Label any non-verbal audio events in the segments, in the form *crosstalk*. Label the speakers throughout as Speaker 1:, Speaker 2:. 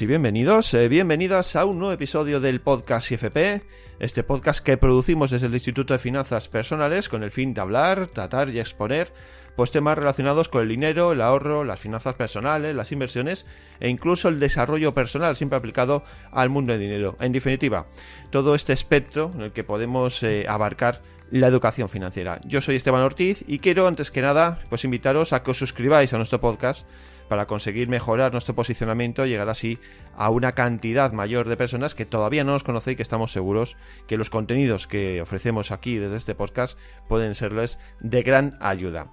Speaker 1: Y bienvenidos, eh, bienvenidas a un nuevo episodio del podcast IFP, este podcast que producimos desde el Instituto de Finanzas Personales con el fin de hablar, tratar y exponer pues temas relacionados con el dinero, el ahorro, las finanzas personales, las inversiones e incluso el desarrollo personal siempre aplicado al mundo del dinero. En definitiva, todo este espectro en el que podemos eh, abarcar la educación financiera. Yo soy Esteban Ortiz y quiero antes que nada pues invitaros a que os suscribáis a nuestro podcast para conseguir mejorar nuestro posicionamiento llegar así a una cantidad mayor de personas que todavía no nos conocen y que estamos seguros que los contenidos que ofrecemos aquí desde este podcast pueden serles de gran ayuda.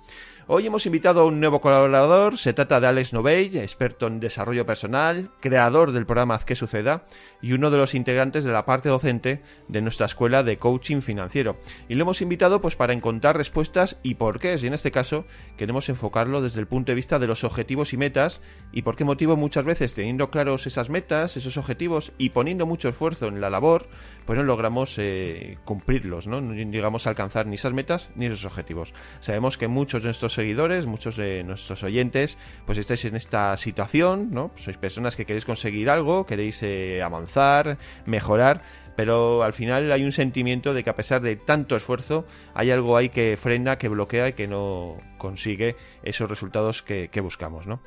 Speaker 1: Hoy hemos invitado a un nuevo colaborador, se trata de Alex Novell, experto en desarrollo personal, creador del programa Haz que suceda y uno de los integrantes de la parte docente de nuestra escuela de coaching financiero. Y lo hemos invitado pues para encontrar respuestas y por qué, y en este caso queremos enfocarlo desde el punto de vista de los objetivos y metas y por qué motivo muchas veces teniendo claros esas metas, esos objetivos y poniendo mucho esfuerzo en la labor, pues no logramos eh, cumplirlos, ¿no? no llegamos a alcanzar ni esas metas ni esos objetivos. Sabemos que muchos de nuestros seguidores, muchos de nuestros oyentes, pues estáis en esta situación, ¿no? Sois personas que queréis conseguir algo, queréis eh, avanzar, mejorar, pero al final hay un sentimiento de que a pesar de tanto esfuerzo, hay algo ahí que frena, que bloquea y que no consigue esos resultados que, que buscamos, ¿no?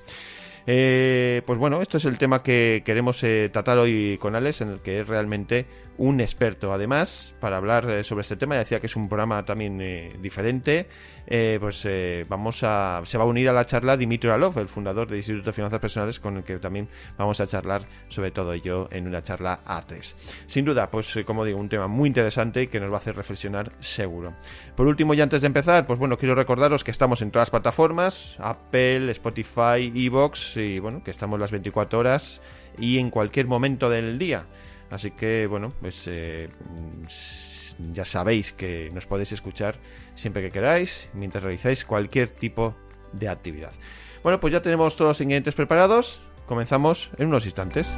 Speaker 1: Eh, pues bueno, esto es el tema que queremos eh, tratar hoy con Alex, en el que es realmente un experto. Además, para hablar eh, sobre este tema, decía que es un programa también diferente, pues vamos a, se va a unir a la charla Dimitri Alov, el fundador del Instituto de Finanzas Personales, con el que también vamos a charlar sobre todo ello en una charla A3. Sin duda, pues como digo, un tema muy interesante y que nos va a hacer reflexionar seguro. Por último, y antes de empezar, pues bueno, quiero recordaros que estamos en todas las plataformas, Apple, Spotify, Evox, y bueno, que estamos las 24 horas y en cualquier momento del día. Así que bueno, pues eh, ya sabéis que nos podéis escuchar siempre que queráis, mientras realizáis cualquier tipo de actividad. Bueno, pues ya tenemos todos los ingredientes preparados. Comenzamos en unos instantes.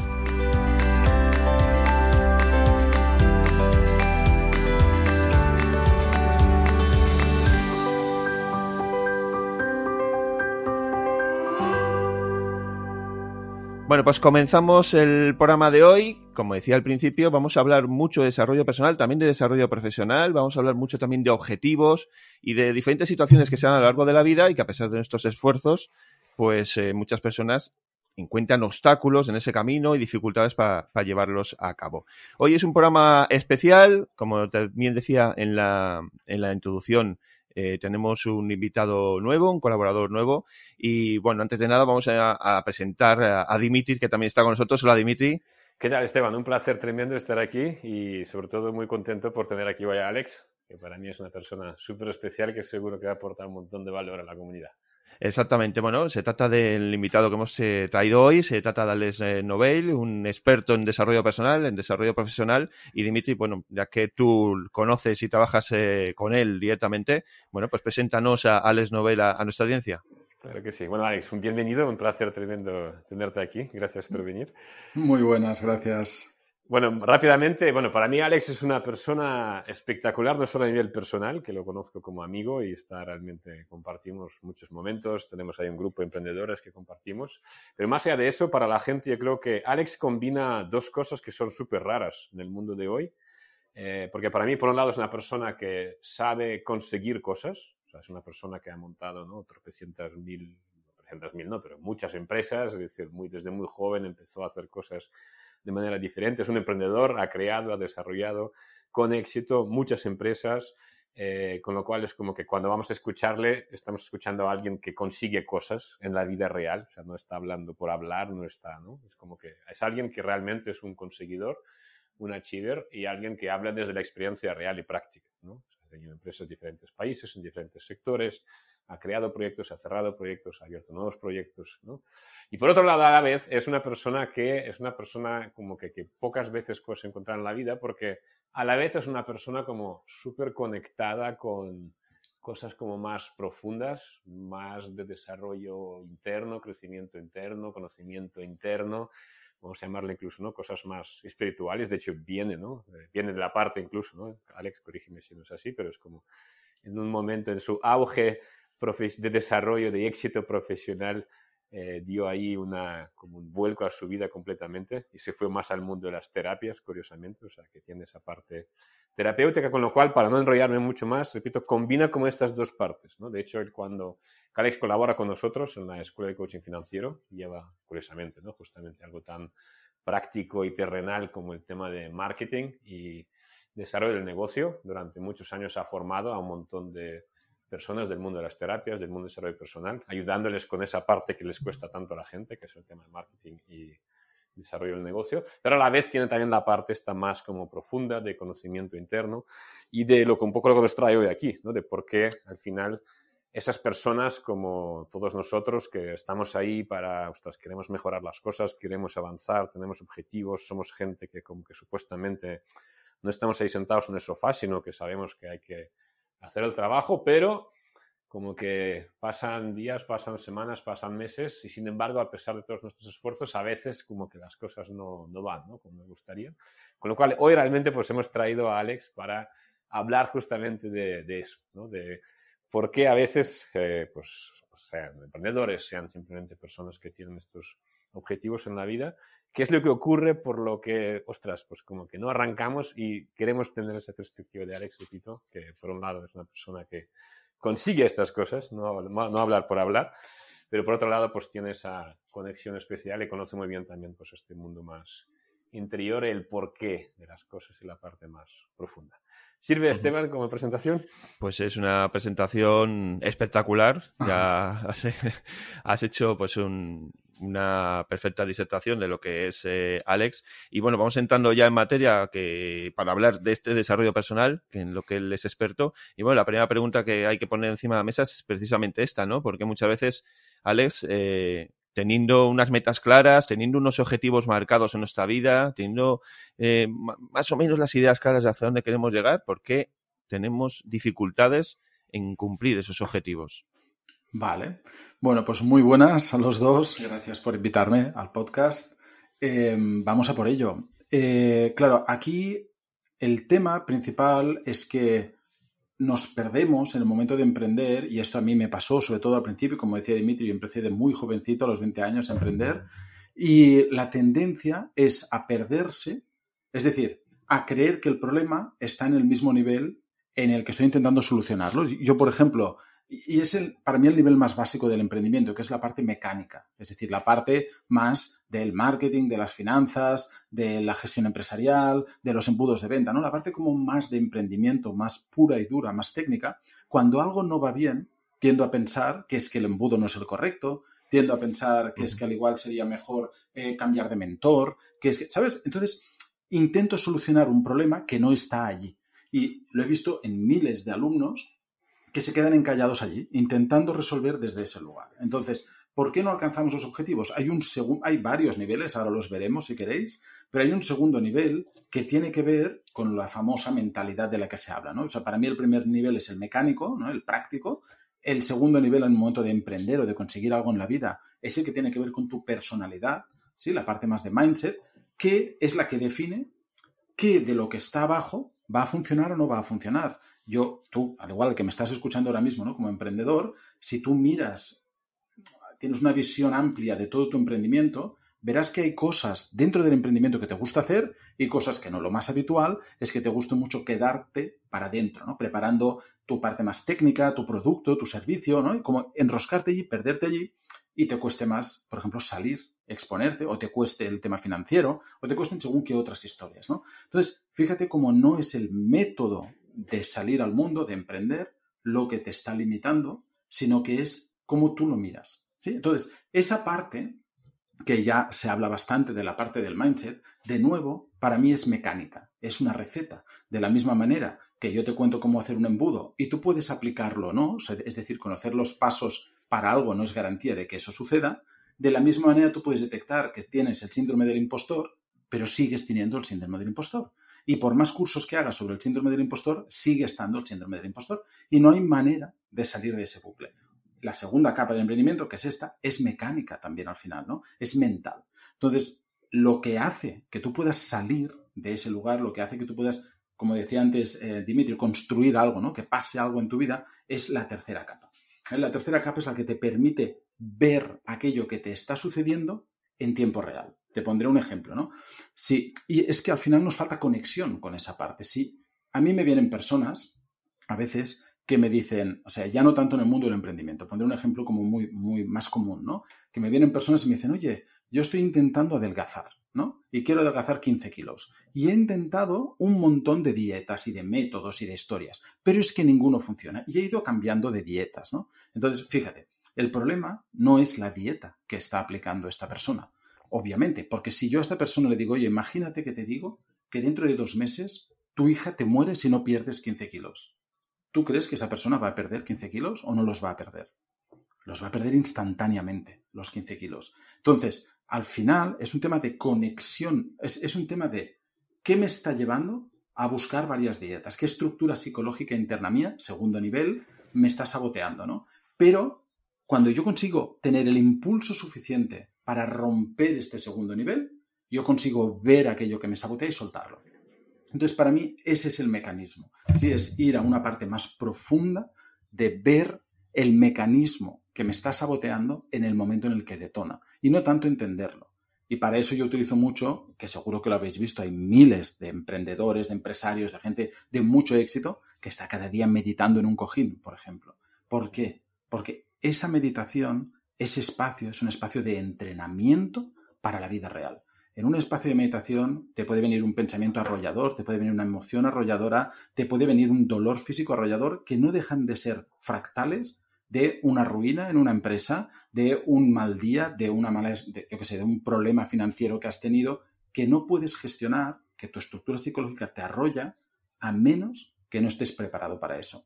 Speaker 1: Bueno, pues comenzamos el programa de hoy. Como decía al principio, vamos a hablar mucho de desarrollo personal, también de desarrollo profesional, vamos a hablar mucho también de objetivos y de diferentes situaciones que se dan a lo largo de la vida y que a pesar de nuestros esfuerzos, pues eh, muchas personas encuentran obstáculos en ese camino y dificultades para llevarlos a cabo. Hoy es un programa especial, como también decía en la, en la introducción, eh, tenemos un invitado nuevo, un colaborador nuevo. Y bueno, antes de nada vamos a, presentar a, Dimitri, que también está con nosotros. Hola, Dimitri.
Speaker 2: ¿Qué tal, Esteban? Un placer tremendo estar aquí y sobre todo muy contento por tener aquí hoy a Alex, que para mí es una persona súper especial que seguro que va a aportar un montón de valor a la comunidad.
Speaker 1: Exactamente, bueno, se trata del invitado que hemos eh, traído hoy, se trata de Alex eh, Nobel, un experto en desarrollo personal, en desarrollo profesional, y Dimitri, bueno, ya que tú conoces y trabajas eh, con él directamente, bueno, pues preséntanos a Alex Nobel a, nuestra audiencia.
Speaker 2: Claro que sí. Bueno, Alex, un bienvenido, un placer tremendo tenerte aquí. Gracias por venir.
Speaker 3: Muy buenas, gracias.
Speaker 2: Bueno, rápidamente, bueno, para mí Alex es una persona espectacular, no solo a nivel personal, que lo conozco como amigo y está realmente, compartimos muchos momentos, tenemos ahí un grupo de emprendedores que compartimos, pero más allá de eso, para la gente yo creo que Alex combina dos cosas que son súper raras en el mundo de hoy, eh, porque para mí, por un lado, es una persona que sabe conseguir cosas, o sea, es una persona que ha montado, ¿no? Tropecientas mil, tropecientas mil no, pero muchas empresas, es decir, muy, desde muy joven empezó a hacer cosas de manera diferente. Es un emprendedor, ha creado, ha desarrollado con éxito muchas empresas, eh, con lo cual es como que cuando vamos a escucharle, estamos escuchando a alguien que consigue cosas en la vida real, o sea, no está hablando por hablar, no está, ¿no? Es como que es alguien que realmente es un conseguidor, un achiever y alguien que habla desde la experiencia real y práctica, ¿no? ha tenido empresas en diferentes países, en diferentes sectores, ha creado proyectos, ha cerrado proyectos, ha abierto nuevos proyectos, ¿no? Y por otro lado, a la vez, es una persona que es una persona como que, que pocas veces puedes encontrar en la vida porque a la vez es una persona como súper conectada con cosas como más profundas, más de desarrollo interno, crecimiento interno, conocimiento interno, vamos a llamarle incluso, ¿no? Cosas más espirituales, de hecho viene, ¿no? Eh, viene de la parte incluso, ¿no? Alex, corrígeme si no es así, pero es como en un momento en su auge de desarrollo, de éxito profesional, eh, dio ahí una, como un vuelco a su vida completamente y se fue más al mundo de las terapias, curiosamente, o sea, que tiene esa parte terapéutica, con lo cual, para no enrollarme mucho más, repito, combina como estas dos partes, ¿no? De hecho, cuando Alex colabora con nosotros en la Escuela de Coaching Financiero, lleva, curiosamente, ¿no? Justamente algo tan práctico y terrenal como el tema de marketing y desarrollo del negocio. Durante muchos años ha formado a un montón de personas del mundo de las terapias, del mundo del desarrollo personal, ayudándoles con esa parte que les cuesta tanto a la gente, que es el tema de marketing y desarrollo del negocio, pero a la vez tiene también la parte esta más como profunda de conocimiento interno y de lo que un poco lo que nos trae hoy aquí, ¿no? de por qué al final esas personas como todos nosotros que estamos ahí para, ostras, queremos mejorar las cosas, queremos avanzar, tenemos objetivos, somos gente que como que supuestamente no estamos ahí sentados en el sofá, sino que sabemos que hay que hacer el trabajo, pero como que pasan días, pasan semanas, pasan meses y sin embargo, a pesar de todos nuestros esfuerzos, a veces como que las cosas no, no van ¿no? como me gustaría. Con lo cual, hoy realmente pues hemos traído a Alex para hablar justamente de, eso, ¿no? de por qué a veces, eh, pues, sean emprendedores, sean simplemente personas que tienen estos objetivos en la vida, qué es lo que ocurre por lo que, ostras, pues como que no arrancamos y queremos tener esa perspectiva de Alex Pepito, que por un lado es una persona que consigue estas cosas, no, no hablar por hablar, pero por otro lado pues tiene esa conexión especial y conoce muy bien también pues este mundo más interior, el porqué de las cosas y la parte más profunda. ¿Sirve, Esteban, como presentación?
Speaker 1: Pues es una presentación espectacular. Ya *laughs* *laughs* has, hecho pues una perfecta disertación de lo que es eh, Alex. Y bueno, vamos entrando ya en materia que, para hablar de este desarrollo personal, que en lo que él es experto. Y bueno, la primera pregunta que hay que poner encima de la mesa es precisamente esta, ¿no? Porque muchas veces Alex eh, teniendo unas metas claras, teniendo unos objetivos marcados en nuestra vida, teniendo eh, más o menos las ideas claras de hacia dónde queremos llegar, ¿por qué tenemos dificultades en cumplir esos objetivos?
Speaker 3: Vale. Bueno, pues muy buenas a los dos. Gracias por invitarme al podcast. Em, vamos a por ello. Eh, claro, aquí el tema principal es que nos perdemos en el momento de emprender, y esto a mí me pasó, sobre todo al principio, como decía Dimitri, yo empecé de muy jovencito, a los 20 años, a emprender, y la tendencia es a perderse, es decir, a creer que el problema está en el mismo nivel en el que estoy intentando solucionarlo. Yo, por ejemplo, y es el, para mí el nivel más básico del emprendimiento, que es la parte mecánica, es decir, la parte más del marketing, de las finanzas, de la gestión empresarial, de los embudos de venta, ¿no? La parte como más de emprendimiento, más pura y dura, más técnica. Cuando algo no va bien, tiendo a pensar que es que el embudo no es el correcto, tiendo a pensar que es que al igual sería mejor eh, cambiar de mentor, que es que, ¿sabes? Entonces, intento solucionar un problema que no está allí. Y lo he visto en miles de alumnos que se quedan encallados allí, intentando resolver desde ese lugar. Entonces, ¿por qué no alcanzamos los objetivos? Hay, un hay varios niveles, ahora los veremos si queréis, pero hay un segundo nivel que tiene que ver con la famosa mentalidad de la que se habla. ¿no? O sea, para mí el primer nivel es el mecánico, ¿no? el práctico. El segundo nivel, en el momento de emprender o de conseguir algo en la vida, es el que tiene que ver con tu personalidad, ¿sí? la parte más de mindset, que es la que define qué de lo que está abajo va a funcionar o no va a funcionar yo, tú, al igual que me estás escuchando ahora mismo, ¿no? Como emprendedor, si tú miras, tienes una visión amplia de todo tu emprendimiento, verás que hay cosas dentro del emprendimiento que te gusta hacer y cosas que no. Lo más habitual es que te guste mucho quedarte para adentro, ¿no? Preparando tu parte más técnica, tu producto, tu servicio, ¿no? Y como enroscarte allí, perderte allí y te cueste más, por ejemplo, salir, exponerte, o te cueste el tema financiero, o te cuesten según qué otras historias, ¿no? Entonces, fíjate cómo no es el método de salir al mundo, de emprender, lo que te está limitando, sino que es cómo tú lo miras. ¿sí? Entonces, esa parte, que ya se habla bastante de la parte del mindset, de nuevo, para mí es mecánica, es una receta. De la misma manera que yo te cuento cómo hacer un embudo y tú puedes aplicarlo o no, es decir, conocer los pasos para algo no es garantía de que eso suceda, de la misma manera tú puedes detectar que tienes el síndrome del impostor, pero sigues teniendo el síndrome del impostor. Y por más cursos que hagas sobre el síndrome del impostor, sigue estando el síndrome del impostor. Y no hay manera de salir de ese bucle. La segunda capa del emprendimiento, que es esta, es mecánica también al final, ¿no? Es mental. Entonces, lo que hace que tú puedas salir de ese lugar, lo que hace que tú puedas, como decía antes eh, Dimitri, construir algo, ¿no? Que pase algo en tu vida, es la tercera capa. La tercera capa es la que te permite ver aquello que te está sucediendo en tiempo real. Te pondré un ejemplo, ¿no? Sí, y es que al final nos falta conexión con esa parte. Sí, a mí me vienen personas, a veces, que me dicen, o sea, ya no tanto en el mundo del emprendimiento, pondré un ejemplo como muy, muy más común, ¿no? Que me vienen personas y me dicen, oye, yo estoy intentando adelgazar, ¿no? Y quiero adelgazar 15 kilos. Y he intentado un montón de dietas y de métodos y de historias, pero es que ninguno funciona. Y he ido cambiando de dietas, ¿no? Entonces, fíjate, el problema no es la dieta que está aplicando esta persona, obviamente, porque si yo a esta persona le digo, oye, imagínate que te digo que dentro de dos meses tu hija te muere si no pierdes 15 kilos. ¿Tú crees que esa persona va a perder 15 kilos o no los va a perder? Los va a perder instantáneamente, los 15 kilos. Entonces, al final es un tema de conexión, es, un tema de qué me está llevando a buscar varias dietas, qué estructura psicológica interna mía, segundo nivel, me está saboteando, ¿no? Pero cuando yo consigo tener el impulso suficiente para romper este segundo nivel, yo consigo ver aquello que me sabotea y soltarlo. Entonces, para mí, ese es el mecanismo. ¿sí? Es ir a una parte más profunda de ver el mecanismo que me está saboteando en el momento en el que detona y no tanto entenderlo. Y para eso yo utilizo mucho, que seguro que lo habéis visto, hay miles de emprendedores, de empresarios, de gente de mucho éxito que está cada día meditando en un cojín, por ejemplo. ¿Por qué? Porque esa meditación, ese espacio, es un espacio de entrenamiento para la vida real. En un espacio de meditación te puede venir un pensamiento arrollador, te puede venir una emoción arrolladora, te puede venir un dolor físico arrollador que no dejan de ser fractales de una ruina en una empresa, de un mal día, de una mala, un problema financiero que has tenido que no puedes gestionar, que tu estructura psicológica te arrolla, a menos que no estés preparado para eso.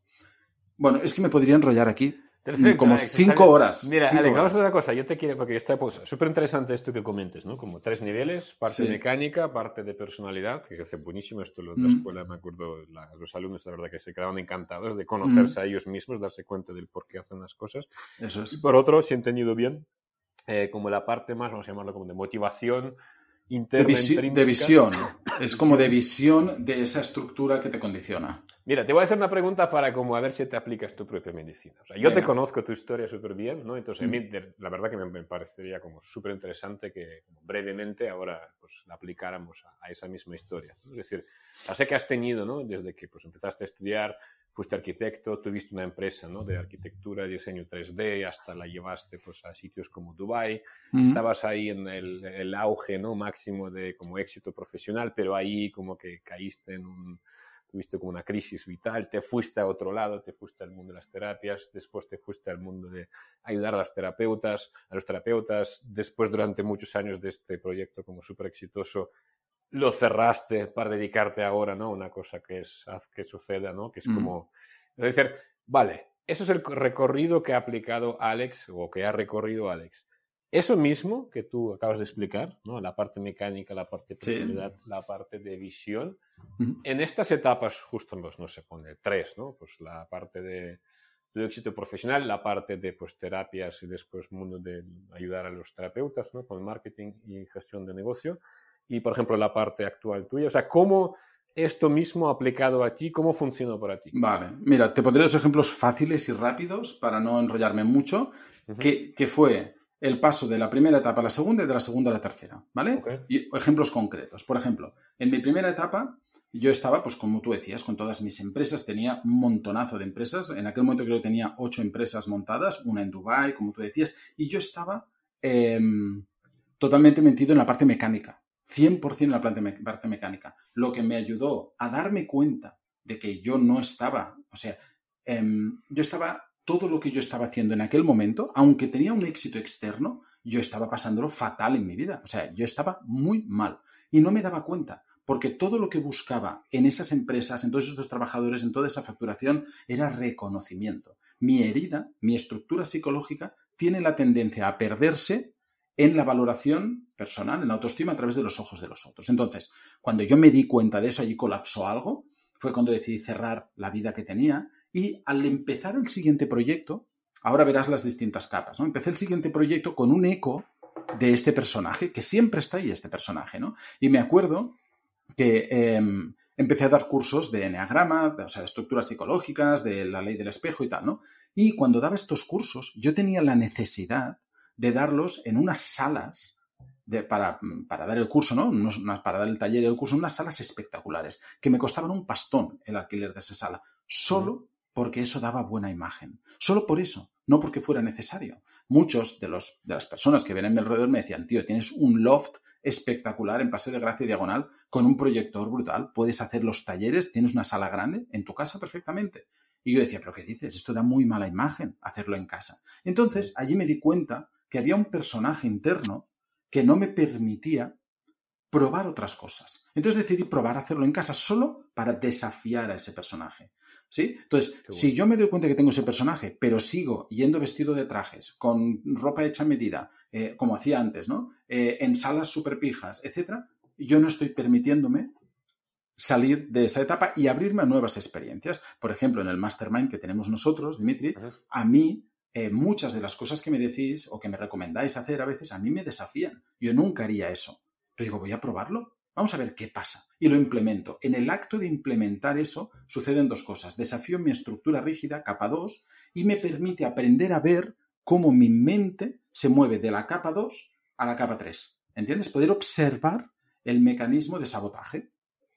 Speaker 3: Bueno, es que me podría enrollar aquí como cinco horas.
Speaker 2: Mira, Alex, vamos a una cosa. Yo te quiero, porque está pues, súper interesante esto que comentes, ¿no? Como tres niveles, parte mecánica, parte de personalidad, que hace buenísimo esto lo de la mm. escuela, me acuerdo, los alumnos, la verdad, que se quedaron encantados de conocerse mm. a ellos mismos, darse cuenta del por qué hacen las cosas.
Speaker 3: Eso es.
Speaker 2: Y por otro, si he entendido bien, eh, como la parte más, vamos a llamarlo como de motivación,
Speaker 3: de, visión. Es como de visión de esa estructura que te condiciona.
Speaker 2: Mira, te voy a hacer una pregunta para como a ver si te aplicas tu propia medicina. O sea, yo te conozco tu historia súper bien, ¿no? Entonces, a mí, mm. la verdad que me, parecería como súper interesante que brevemente ahora pues, la aplicáramos a, esa misma historia. Es decir, ya sé que has tenido, ¿no? Desde que pues, empezaste a estudiar, fuiste arquitecto, tuviste una empresa ¿no? de arquitectura diseño 3D, hasta la llevaste pues, a sitios como Dubai, estabas ahí en el, el, auge ¿no? máximo de como éxito profesional, pero ahí como que caíste en un, tuviste como una crisis vital, te fuiste a otro lado, te fuiste al mundo de las terapias, después te fuiste al mundo de ayudar a las terapeutas, a los terapeutas, después durante muchos años de este proyecto como súper exitoso, lo cerraste para dedicarte ahora, ¿no? Una cosa que es, haz que suceda, ¿no? Que es mm. como, es decir, vale, eso es el recorrido que ha aplicado Alex o que ha recorrido Alex. Eso mismo que tú acabas de explicar, ¿no? la parte mecánica, la parte de personalidad, la parte de visión, en estas etapas, justo no se pone tres, ¿no? Pues la parte de tu éxito profesional, la parte de pues, terapias y después mundo de ayudar a los terapeutas, ¿no? Con marketing y gestión de negocio y, por ejemplo, la parte actual tuya. O sea, ¿cómo esto mismo aplicado a ti, cómo funcionó para ti?
Speaker 3: Vale, mira, te pondré dos ejemplos fáciles y rápidos para no enrollarme mucho, que, que, fue el paso de la primera etapa a la segunda y de la segunda a la tercera, ¿vale? Y ejemplos concretos. Por ejemplo, en mi primera etapa yo estaba, pues como tú decías, con todas mis empresas, tenía un montonazo de empresas. En aquel momento creo que tenía ocho empresas montadas, una en Dubai, como tú decías, y yo estaba em, totalmente metido en la parte mecánica. 100% en la parte mecánica, lo que me ayudó a darme cuenta de que yo no estaba, o sea, em, yo estaba, todo lo que yo estaba haciendo en aquel momento, aunque tenía un éxito externo, yo estaba pasándolo fatal en mi vida, o sea, yo estaba muy mal. Y no me daba cuenta, porque todo lo que buscaba en esas empresas, en todos esos trabajadores, en toda esa facturación, era reconocimiento. Mi herida, mi estructura psicológica, tiene la tendencia a perderse en la valoración personal, en la autoestima a través de los ojos de los otros. Entonces, cuando yo me di cuenta de eso, allí colapsó algo, fue cuando decidí cerrar la vida que tenía y al empezar el siguiente proyecto, ahora verás las distintas capas, ¿no? Empecé el siguiente proyecto con un eco de este personaje, que siempre está ahí este personaje, ¿no? Y me acuerdo que em, empecé a dar cursos de enneagrama, o sea, de estructuras psicológicas, de la ley del espejo y tal, ¿no? Y cuando daba estos cursos, yo tenía la necesidad de darlos en unas salas para, para, dar el curso, ¿no? para dar el taller y el curso, unas salas espectaculares, que me costaban un pastón el alquiler de esa sala, solo porque eso daba buena imagen. Solo por eso, no porque fuera necesario. Muchos de, los, de las personas que ven a mi alrededor me decían, tío, tienes un loft espectacular en Paseo de Gracia Diagonal con un proyector brutal, puedes hacer los talleres, tienes una sala grande en tu casa perfectamente. Y yo decía, pero ¿qué dices? Esto da muy mala imagen hacerlo en casa. Entonces, allí me di cuenta que había un personaje interno que no me permitía probar otras cosas. Entonces decidí probar hacerlo en casa solo para desafiar a ese personaje. ¿Sí? Entonces, si yo me doy cuenta que tengo ese personaje, pero sigo yendo vestido de trajes, con ropa hecha a medida, eh, como hacía antes, ¿no? Eh, en salas super pijas, etcétera, yo no estoy permitiéndome salir de esa etapa y abrirme a nuevas experiencias. Por ejemplo, en el mastermind que tenemos nosotros, Dimitri, a mí eh, muchas de las cosas que me decís o que me recomendáis hacer a veces a mí me desafían. Yo nunca haría eso. Pero digo, voy a probarlo. Vamos a ver qué pasa. Y lo implemento. En el acto de implementar eso suceden dos cosas. Desafío mi estructura rígida, capa 2, y me permite aprender a ver cómo mi mente se mueve de la capa 2 a la capa 3. ¿Entiendes? Poder observar el mecanismo de sabotaje.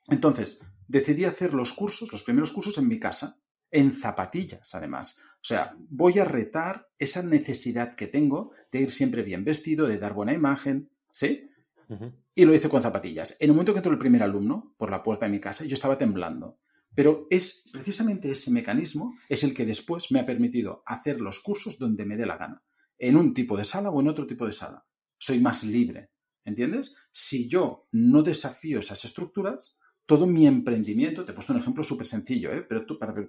Speaker 3: Entonces, decidí hacer los cursos, los primeros cursos en mi casa, en zapatillas, además. O sea, voy a retar esa necesidad que tengo de ir siempre bien vestido, de dar buena imagen, ¿sí? Y lo hice con zapatillas. En el momento que entró el primer alumno por la puerta de mi casa, yo estaba temblando. Pero es precisamente ese mecanismo es el que después me ha permitido hacer los cursos donde me dé la gana, en un tipo de sala o en otro tipo de sala. Soy más libre, ¿entiendes? Si yo no desafío esas estructuras, todo mi emprendimiento, te he puesto un ejemplo súper sencillo, ¿eh? pero,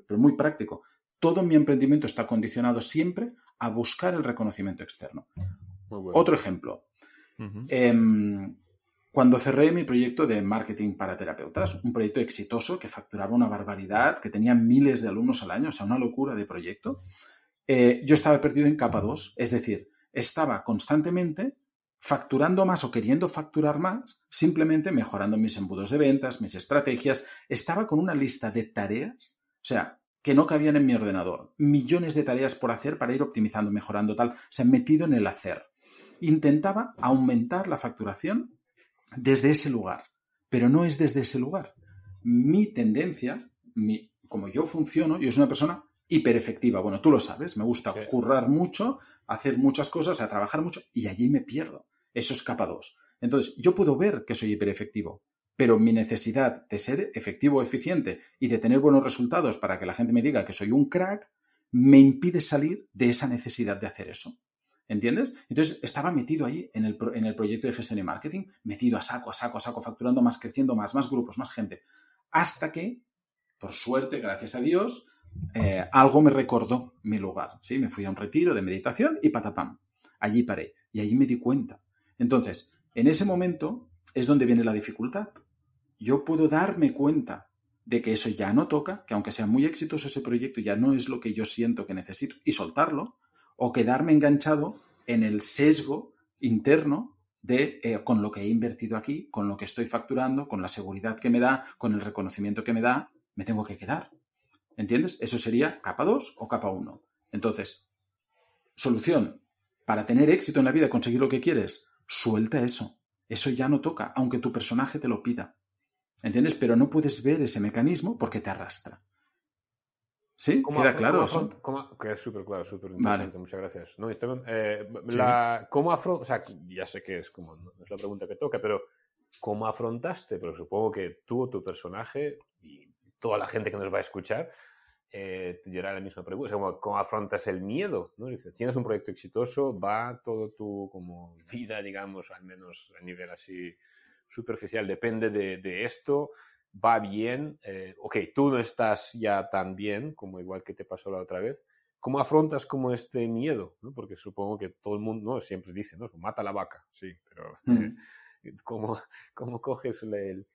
Speaker 3: pero muy práctico, todo mi emprendimiento está condicionado siempre a buscar el reconocimiento externo. Otro ejemplo. Em, cuando cerré mi proyecto de marketing para terapeutas, un proyecto exitoso que facturaba una barbaridad, que tenía miles de alumnos al año, o sea, una locura de proyecto, eh, yo estaba perdido en capa 2, es decir, estaba constantemente facturando más o queriendo facturar más, simplemente mejorando mis embudos de ventas, mis estrategias, estaba con una lista de tareas, o sea, que no cabían en mi ordenador. Millones de tareas por hacer para ir optimizando, mejorando tal. Se han metido en el hacer. Intentaba aumentar la facturación desde ese lugar, pero no es desde ese lugar. Mi tendencia, mi, como yo funciono, yo soy una persona hiperefectiva. Bueno, tú lo sabes, me gusta currar mucho, hacer muchas cosas, a trabajar mucho y allí me pierdo. Eso es capa 2. Entonces, yo puedo ver que soy hiperefectivo, pero mi necesidad de ser efectivo, eficiente y de tener buenos resultados para que la gente me diga que soy un crack, me impide salir de esa necesidad de hacer eso. ¿Entiendes? Entonces estaba metido ahí en el, en el proyecto de gestión y marketing, metido a saco, a saco, a saco, facturando más, creciendo más, más grupos, más gente. Hasta que, por suerte, gracias a Dios, eh, algo me recordó mi lugar. ¿sí? Me fui a un retiro de meditación y patapam. Allí paré. Y allí me di cuenta. Entonces, en ese momento es donde viene la dificultad. Yo puedo darme cuenta de que eso ya no toca, que aunque sea muy exitoso ese proyecto, ya no es lo que yo siento que necesito, y soltarlo, o quedarme enganchado en el sesgo interno de eh, con lo que he invertido aquí, con lo que estoy facturando, con la seguridad que me da, con el reconocimiento que me da, me tengo que quedar. ¿Entiendes? Eso sería capa 2 o capa 1. Entonces, solución, para tener éxito en la vida, conseguir lo que quieres, suelta eso. Eso ya no toca, aunque tu personaje te lo pida. ¿Entiendes? Pero no puedes ver ese mecanismo porque te arrastra. ¿Sí? ¿Queda claro eso?
Speaker 2: queda súper claro, súper interesante. Muchas gracias. No, eh, la, ¿Cómo afrontas? O sea, ya sé que es como, no es la pregunta que toca, pero ¿cómo afrontaste? Pero supongo que tú o tu personaje y toda la gente que nos va a escuchar eh, te dirá la misma pregunta, ¿cómo, afrontas el miedo? ¿no? tienes un proyecto exitoso, va todo tu como vida, digamos, al menos a nivel así superficial, depende de, esto, va bien, eh, ok, tú no estás ya tan bien como igual que te pasó la otra vez, ¿cómo afrontas como este miedo? Porque supongo que todo el mundo ¿no? siempre dice, ¿no? mata la vaca, sí, pero mm. *laughs* ¿cómo, ¿cómo, coges el,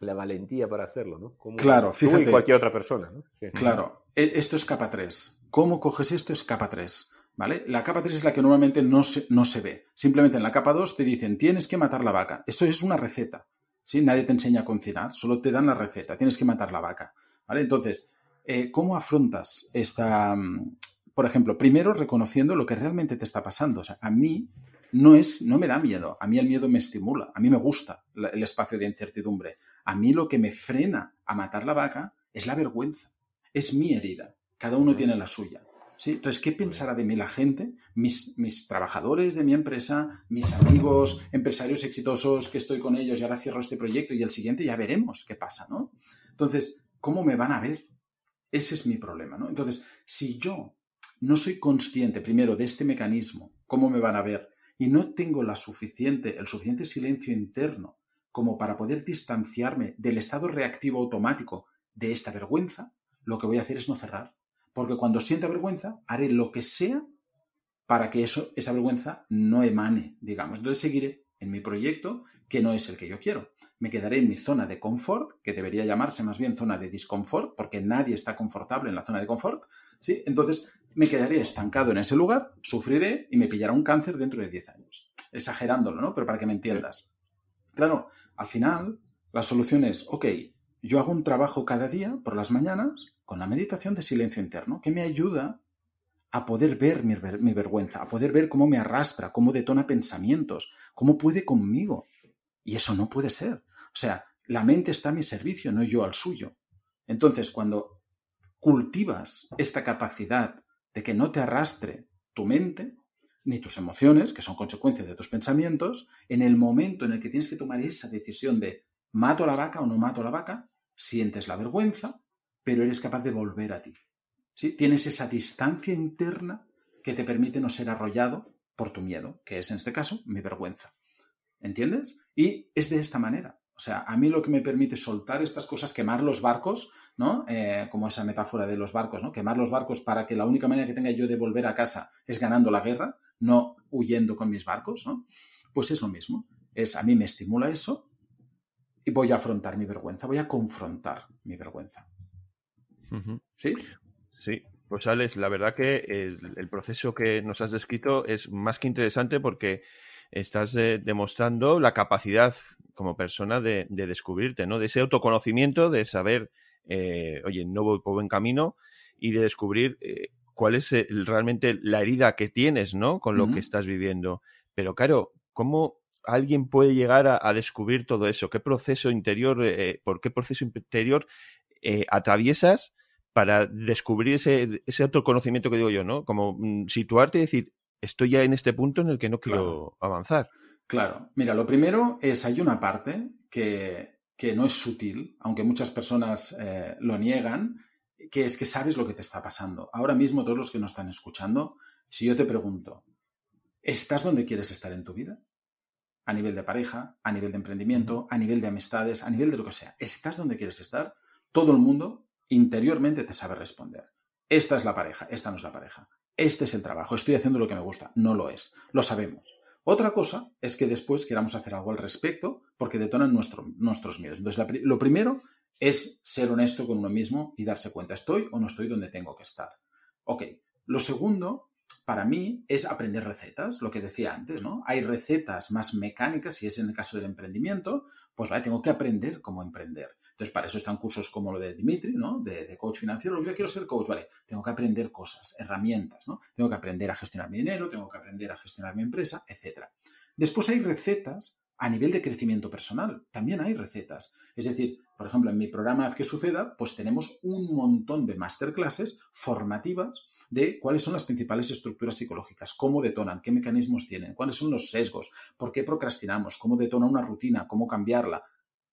Speaker 2: la valentía para hacerlo, ¿no?
Speaker 3: claro, fíjate.
Speaker 2: y cualquier otra persona, ¿no?
Speaker 3: Claro, e, esto es capa 3. ¿Cómo coges esto? Es capa 3. ¿Vale? La capa 3 es la que normalmente no se, no se ve. Simplemente en la capa 2 te dicen, tienes que matar la vaca. Esto es una receta. ¿sí? Nadie te enseña a cocinar, solo te dan la receta, tienes que matar la vaca, ¿vale? Entonces, eh, ¿cómo afrontas esta, mm, por ejemplo, primero reconociendo lo que realmente te está pasando? O sea, a mí no, es, no me da miedo, a mí el miedo me estimula, a mí me gusta el espacio de incertidumbre. A mí lo que me frena a matar la vaca es la vergüenza, es mi herida, cada uno tiene la suya. ¿sí? Entonces, ¿qué pensará de mí la gente? Mis, mis, trabajadores de mi empresa, mis amigos, empresarios exitosos que estoy con ellos y ahora cierro este proyecto y el siguiente ya veremos qué pasa, ¿no? Entonces, ¿cómo me van a ver? Ese es mi problema, ¿no? Entonces, si yo no soy consciente primero de este mecanismo, cómo me van a ver, y no tengo la suficiente, el suficiente silencio interno como para poder distanciarme del estado reactivo automático de esta vergüenza, lo que voy a hacer es no cerrar. Porque cuando sienta vergüenza, haré lo que sea para que eso, esa vergüenza no emane, digamos. Entonces seguiré en mi proyecto, que no es el que yo quiero. Me quedaré en mi zona de confort, que debería llamarse más bien zona de disconfort, porque nadie está confortable en la zona de confort. ¿sí? Entonces me quedaré estancado en ese lugar, sufriré y me pillará un cáncer dentro de 10 años. Exagerándolo, ¿no? Pero para que me entiendas. Claro, al final la solución es, ok, yo hago un trabajo cada día por las mañanas con la meditación de silencio interno que me ayuda a poder ver mi, mi, vergüenza, a poder ver cómo me arrastra, cómo detona pensamientos, cómo puede conmigo. Y eso no puede ser. O sea, la mente está a mi servicio, no yo al suyo. Entonces, cuando cultivas esta capacidad de que no te arrastre tu mente ni tus emociones, que son consecuencias de tus pensamientos, en el momento en el que tienes que tomar esa decisión de mato a la vaca o no mato a la vaca, sientes la vergüenza, pero eres capaz de volver a ti. ¿Sí? Tienes esa distancia interna que te permite no ser arrollado por tu miedo, que es en este caso mi vergüenza. ¿Entiendes? Y es de esta manera. O sea, a mí lo que me permite soltar estas cosas, quemar los barcos, ¿no? Eh, como esa metáfora de los barcos, ¿no? Quemar los barcos para que la única manera que tenga yo de volver a casa es ganando la guerra, no huyendo con mis barcos, ¿no? Pues es lo mismo. Es, a mí me estimula eso y voy a afrontar mi vergüenza, voy a confrontar mi vergüenza. ¿Sí?
Speaker 1: Sí, pues Alex, la verdad que el, proceso que nos has descrito es más que interesante porque estás eh, demostrando la capacidad como persona de, descubrirte, ¿no? De ese autoconocimiento, de saber, eh, oye, no voy por buen camino y de descubrir eh, cuál es realmente la herida que tienes, ¿no? Con lo que estás viviendo. Pero claro, ¿cómo alguien puede llegar a, descubrir todo eso? ¿Qué proceso interior, por qué proceso interior atraviesas para descubrir ese, ese autoconocimiento que digo yo, ¿no? Como mm, situarte y decir, estoy ya en este punto en el que no quiero avanzar.
Speaker 3: Claro. Mira, lo primero es, hay una parte que, no es sutil, aunque muchas personas eh, lo niegan, que es que sabes lo que te está pasando. Ahora mismo, todos los que nos están escuchando, si yo te pregunto, ¿estás donde quieres estar en tu vida? A nivel de pareja, a nivel de emprendimiento, a nivel de amistades, a nivel de lo que sea. ¿Estás donde quieres estar? Todo el mundo interiormente te sabe responder. Esta es la pareja, esta no es la pareja este es el trabajo, estoy haciendo lo que me gusta. No lo es, lo sabemos. Otra cosa es que después queramos hacer algo al respecto porque detonan nuestros miedos. Entonces, lo primero es ser honesto con uno mismo y darse cuenta, ¿estoy o no estoy donde tengo que estar? Ok. Lo segundo, para mí, es aprender recetas, lo que decía antes, ¿no? Hay recetas más mecánicas, si es en el caso del emprendimiento, pues vale, tengo que aprender cómo emprender. Entonces, para eso están cursos como lo de Dimitri, ¿no? De, coach financiero. Yo quiero ser coach, vale. Tengo que aprender cosas, herramientas, ¿no? Tengo que aprender a gestionar mi dinero, tengo que aprender a gestionar mi empresa, etc. Después hay recetas a nivel de crecimiento personal. También hay recetas. Es decir, por ejemplo, en mi programa Haz que suceda, pues tenemos un montón de masterclasses formativas de cuáles son las principales estructuras psicológicas, cómo detonan, qué mecanismos tienen, cuáles son los sesgos, por qué procrastinamos, cómo detona una rutina, cómo cambiarla,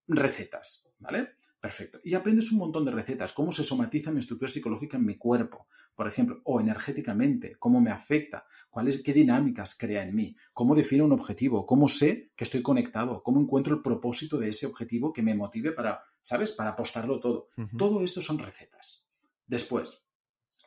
Speaker 3: recetas, ¿vale? Perfecto. Y aprendes un montón de recetas, cómo se somatiza mi estructura psicológica en mi cuerpo, por ejemplo, o energéticamente, cómo me afecta, cuáles, qué dinámicas crea en mí, cómo defino un objetivo, cómo sé que estoy conectado, cómo encuentro el propósito de ese objetivo que me motive para, ¿sabes?, para apostarlo todo. Todo esto son recetas. Después,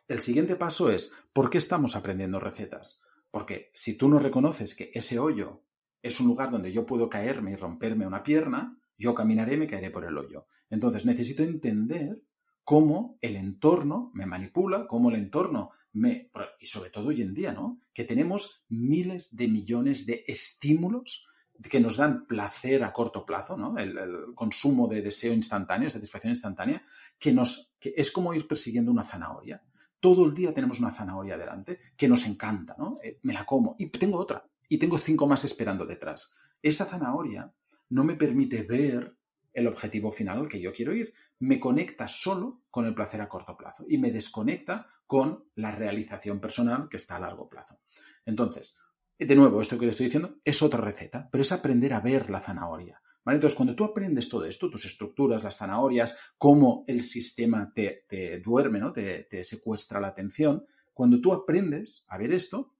Speaker 3: el siguiente paso es, ¿por qué estamos aprendiendo recetas? Porque si tú no reconoces que ese hoyo es un lugar donde yo puedo caerme y romperme una pierna, yo caminaré y me caeré por el hoyo. Entonces necesito entender cómo el entorno me manipula, cómo el entorno me... Y sobre todo hoy en día, ¿no? Que tenemos miles de millones de estímulos que nos dan placer a corto plazo, ¿no? El, consumo de deseo instantáneo, satisfacción instantánea, que, nos, que es como ir persiguiendo una zanahoria. Todo el día tenemos una zanahoria delante que nos encanta, ¿no? Eh, me la como y tengo otra y tengo cinco más esperando detrás. Esa zanahoria no me permite ver el objetivo final al que yo quiero ir. Me conecta solo con el placer a corto plazo y me desconecta con la realización personal que está a largo plazo. Entonces, de nuevo, esto que le estoy diciendo es otra receta, pero es aprender a ver la zanahoria. Entonces, cuando tú aprendes todo esto, tus estructuras, las zanahorias, cómo el sistema te, duerme, ¿no? Te, te, secuestra la atención, cuando tú aprendes a ver esto,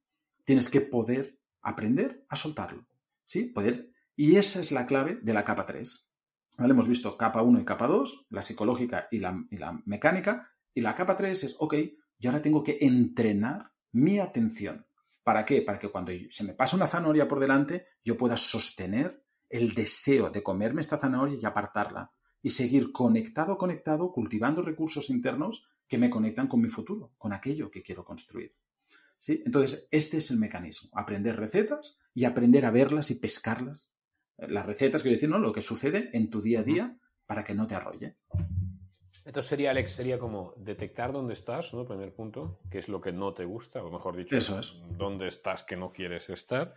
Speaker 3: tienes que poder aprender a soltarlo. ¿Sí? Poder. Y esa es la clave de la capa 3. ¿Vale? Hemos visto capa 1 y capa 2, la psicológica y la, y la mecánica, y la capa 3 es, ok, yo ahora tengo que entrenar mi atención. ¿Para qué? Para que cuando se me pasa una zanahoria por delante, yo pueda sostener el deseo de comerme esta zanahoria y apartarla. Y seguir conectado, conectado, cultivando recursos internos que me conectan con mi futuro, con aquello que quiero construir. ¿Sí? Entonces, este es el mecanismo. Aprender recetas y aprender a verlas y pescarlas. Las recetas, quiero decir, ¿no? Lo que sucede en tu día a día para que no te arrolle.
Speaker 2: Entonces sería, Alex, sería como detectar dónde estás, ¿no? Primer punto, qué es lo que no te gusta, o mejor dicho,
Speaker 3: Eso es.
Speaker 2: dónde estás que no quieres estar.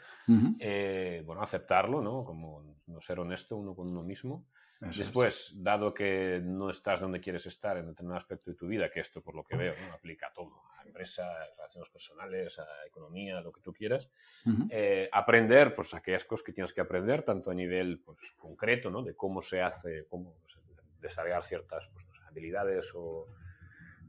Speaker 2: Eh, bueno, aceptarlo, ¿no? Como no ser honesto uno con uno mismo. Después, dado que no estás donde quieres estar en determinado aspecto de tu vida, que esto por lo que veo ¿no? aplica a todo, a empresa, a relaciones personales, a economía, lo que tú quieras, eh, aprender pues aquellas cosas que tienes que aprender, tanto a nivel pues, concreto, ¿no? de cómo se hace, cómo desarrollar ciertas pues, habilidades o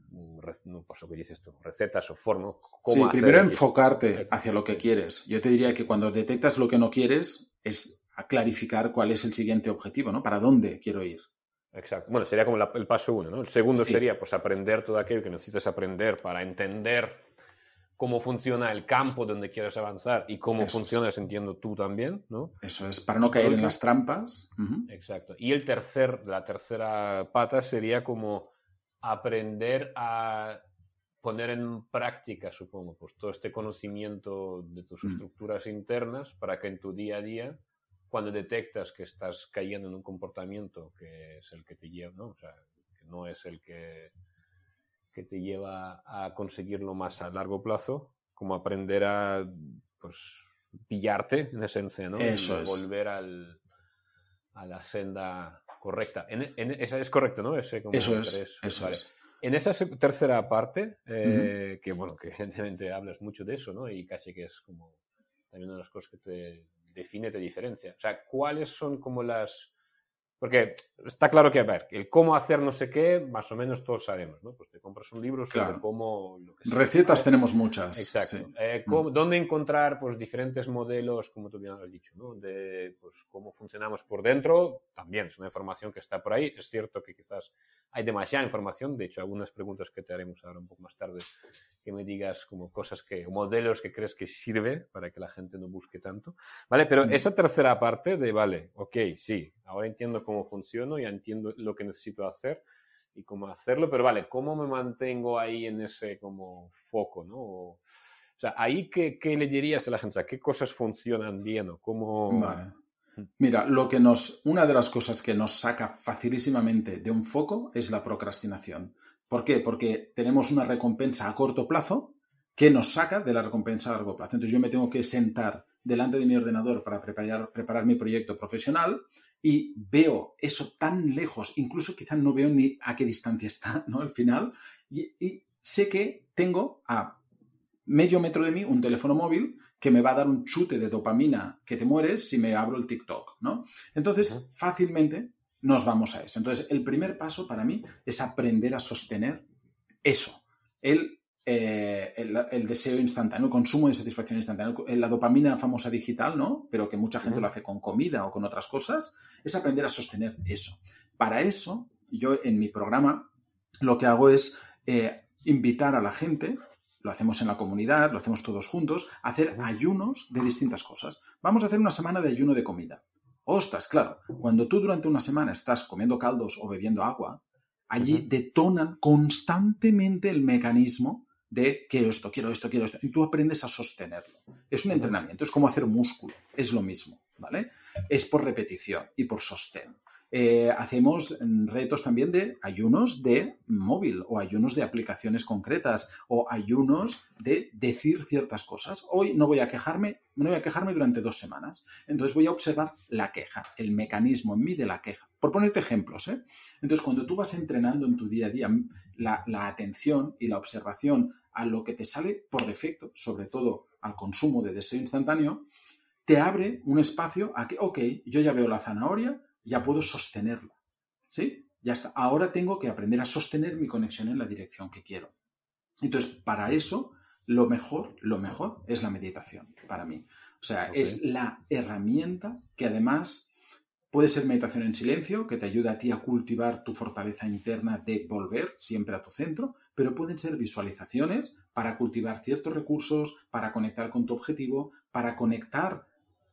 Speaker 2: mm, pues lo que dices tú, recetas o formas.
Speaker 3: Sí, primero enfocarte hacia lo que quieres. Yo te diría que cuando detectas lo que no quieres es clarificar cuál es el siguiente objetivo, ¿no? ¿Para dónde quiero ir?
Speaker 2: Exacto. Bueno, sería como el paso uno, ¿no? El segundo sería pues aprender todo aquello que necesitas aprender para entender cómo funciona el campo donde quieres avanzar y cómo funciona, entiendo tú también, ¿no?
Speaker 3: Eso es, para no caer en las trampas.
Speaker 2: Exacto. Y el tercer, la tercera pata sería como aprender a poner en práctica, supongo, pues todo este conocimiento de tus mm. estructuras internas para que en tu día a día cuando detectas que estás cayendo en un comportamiento que es el que te lleva, ¿no? O sea, que no es el que, que te lleva a conseguirlo más a largo plazo, como aprender a, pues, pillarte, en esencia, ¿no?
Speaker 3: Eso es.
Speaker 2: Volver al, a la senda correcta. En, esa es correcto, ¿no?
Speaker 3: Ese eso es, eso es.
Speaker 2: En esa tercera parte, eh, que bueno, que *laughs* evidentemente hablas mucho de eso, ¿no? Y casi que es como también una de las cosas que te define, te diferencia. O sea, ¿cuáles son como las... Porque está claro que, a ver, el cómo hacer no sé qué, más o menos todos sabemos, ¿no? Pues te compras un libro sobre cómo...
Speaker 3: Recetas tenemos muchas.
Speaker 2: Exacto. Eh, mm. ¿Dónde encontrar, pues, diferentes modelos, como tú bien has dicho, ¿no? De, pues, cómo funcionamos por dentro, también es una información que está por ahí. Es cierto que quizás hay demasiada información, de hecho, algunas preguntas que te haremos ahora un poco más tarde, que me digas como cosas que, modelos que crees que sirve para que la gente no busque tanto, ¿vale? Pero mm. esa tercera parte de, vale, ok, sí, ahora entiendo cómo funciono, ya entiendo lo que necesito hacer y cómo hacerlo, pero vale, ¿cómo me mantengo ahí en ese como foco, ¿no? O, sea, ahí, ¿qué, ¿qué, le dirías a la gente? ¿Qué cosas funcionan bien o cómo...?
Speaker 3: Vale. Mira, lo que nos, una de las cosas que nos saca facilísimamente de un foco es la procrastinación. ¿Por qué? Porque tenemos una recompensa a corto plazo que nos saca de la recompensa a largo plazo. Entonces yo me tengo que sentar delante de mi ordenador para preparar, preparar mi proyecto profesional y veo eso tan lejos, incluso quizás no veo ni a qué distancia está, ¿no? Al final, y, y sé que tengo a medio metro de mí un teléfono móvil que me va a dar un chute de dopamina que te mueres si me abro el TikTok, ¿no? Entonces, fácilmente nos vamos a eso. Entonces, el primer paso para mí es aprender a sostener eso, el, eh, el, deseo instantáneo, el consumo de satisfacción instantánea, la dopamina famosa digital, ¿no? Pero que mucha gente lo hace con comida o con otras cosas, es aprender a sostener eso. Para eso, yo en mi programa lo que hago es eh, invitar a la gente lo hacemos en la comunidad, lo hacemos todos juntos, hacer ayunos de distintas cosas. Vamos a hacer una semana de ayuno de comida. Ostras, claro, cuando tú durante una semana estás comiendo caldos o bebiendo agua, allí detonan constantemente el mecanismo de quiero esto, quiero esto, quiero esto, y tú aprendes a sostenerlo. Es un entrenamiento, es como hacer músculo, es lo mismo, ¿vale? Es por repetición y por sostén. Eh, hacemos retos también de ayunos de móvil o ayunos de aplicaciones concretas o ayunos de decir ciertas cosas. Hoy no voy a quejarme, no voy a quejarme durante dos semanas. Entonces voy a observar la queja, el mecanismo en mí de la queja. Por ponerte ejemplos, ¿eh? Entonces cuando tú vas entrenando en tu día a día la, la atención y la observación a lo que te sale por defecto, sobre todo al consumo de deseo instantáneo, te abre un espacio a que, ok, yo ya veo la zanahoria, ya puedo sostenerla. ¿Sí? Ya está. Ahora tengo que aprender a sostener mi conexión en la dirección que quiero. Entonces, para eso, lo mejor, lo mejor es la meditación, para mí. O sea, es la herramienta que además puede ser meditación en silencio, que te ayuda a ti a cultivar tu fortaleza interna de volver siempre a tu centro, pero pueden ser visualizaciones para cultivar ciertos recursos, para conectar con tu objetivo, para conectar